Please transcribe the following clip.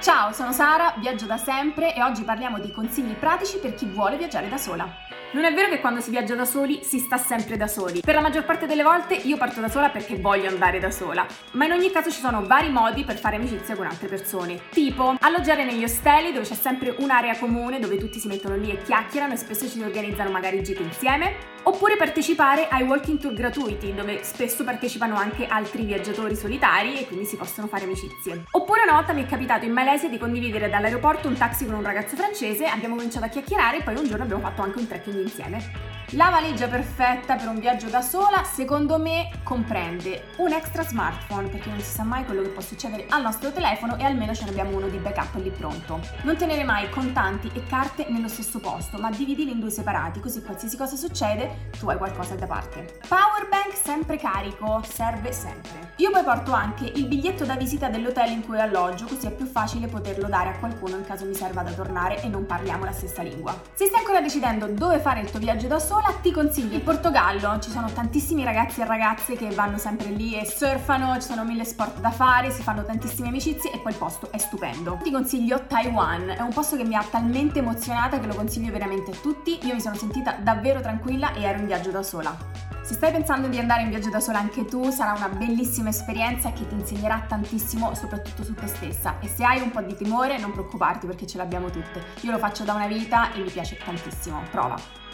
Ciao, sono Sara, viaggio da sempre e oggi parliamo di consigli pratici per chi vuole viaggiare da sola. Non è vero che quando si viaggia da soli si sta sempre da soli. Per la maggior parte delle volte io parto da sola perché voglio andare da sola, ma in ogni caso ci sono vari modi per fare amicizia con altre persone. Tipo alloggiare negli ostelli dove c'è sempre un'area comune dove tutti si mettono lì e chiacchierano e spesso ci organizzano magari gite insieme. Oppure partecipare ai walking tour gratuiti dove spesso partecipano anche altri viaggiatori solitari e quindi si possono fare amicizie. Oppure una volta mi è capitato in Malesia di condividere dall'aeroporto un taxi con un ragazzo francese, abbiamo cominciato a chiacchierare e poi un giorno abbiamo fatto anche un trekking insieme. La valigia perfetta per un viaggio da sola, secondo me, comprende un extra smartphone, perché non si sa mai quello che può succedere al nostro telefono e almeno ce ne abbiamo uno di backup lì pronto. Non tenere mai contanti e carte nello stesso posto, ma dividili in due separati, così qualsiasi cosa succede, tu hai qualcosa da parte. Powerbank sempre carico, serve sempre. Io poi porto anche il biglietto da visita dell'hotel in cui alloggio, così è più facile poterlo dare a qualcuno in caso mi serva da tornare e non parliamo la stessa lingua. Se stai ancora decidendo dove fare il tuo viaggio da sola ti consiglio il Portogallo, ci sono tantissimi ragazzi e ragazze che vanno sempre lì e surfano, ci sono mille sport da fare, si fanno tantissime amicizie e il posto è stupendo. Ti consiglio Taiwan, è un posto che mi ha talmente emozionata che lo consiglio veramente a tutti, io mi sono sentita davvero tranquilla e ero in viaggio da sola. Se stai pensando di andare in viaggio da sola anche tu, sarà una bellissima esperienza che ti insegnerà tantissimo, soprattutto su te stessa. E se hai un po' di timore, non preoccuparti perché ce l'abbiamo tutte. Io lo faccio da una vita e mi piace tantissimo. Prova.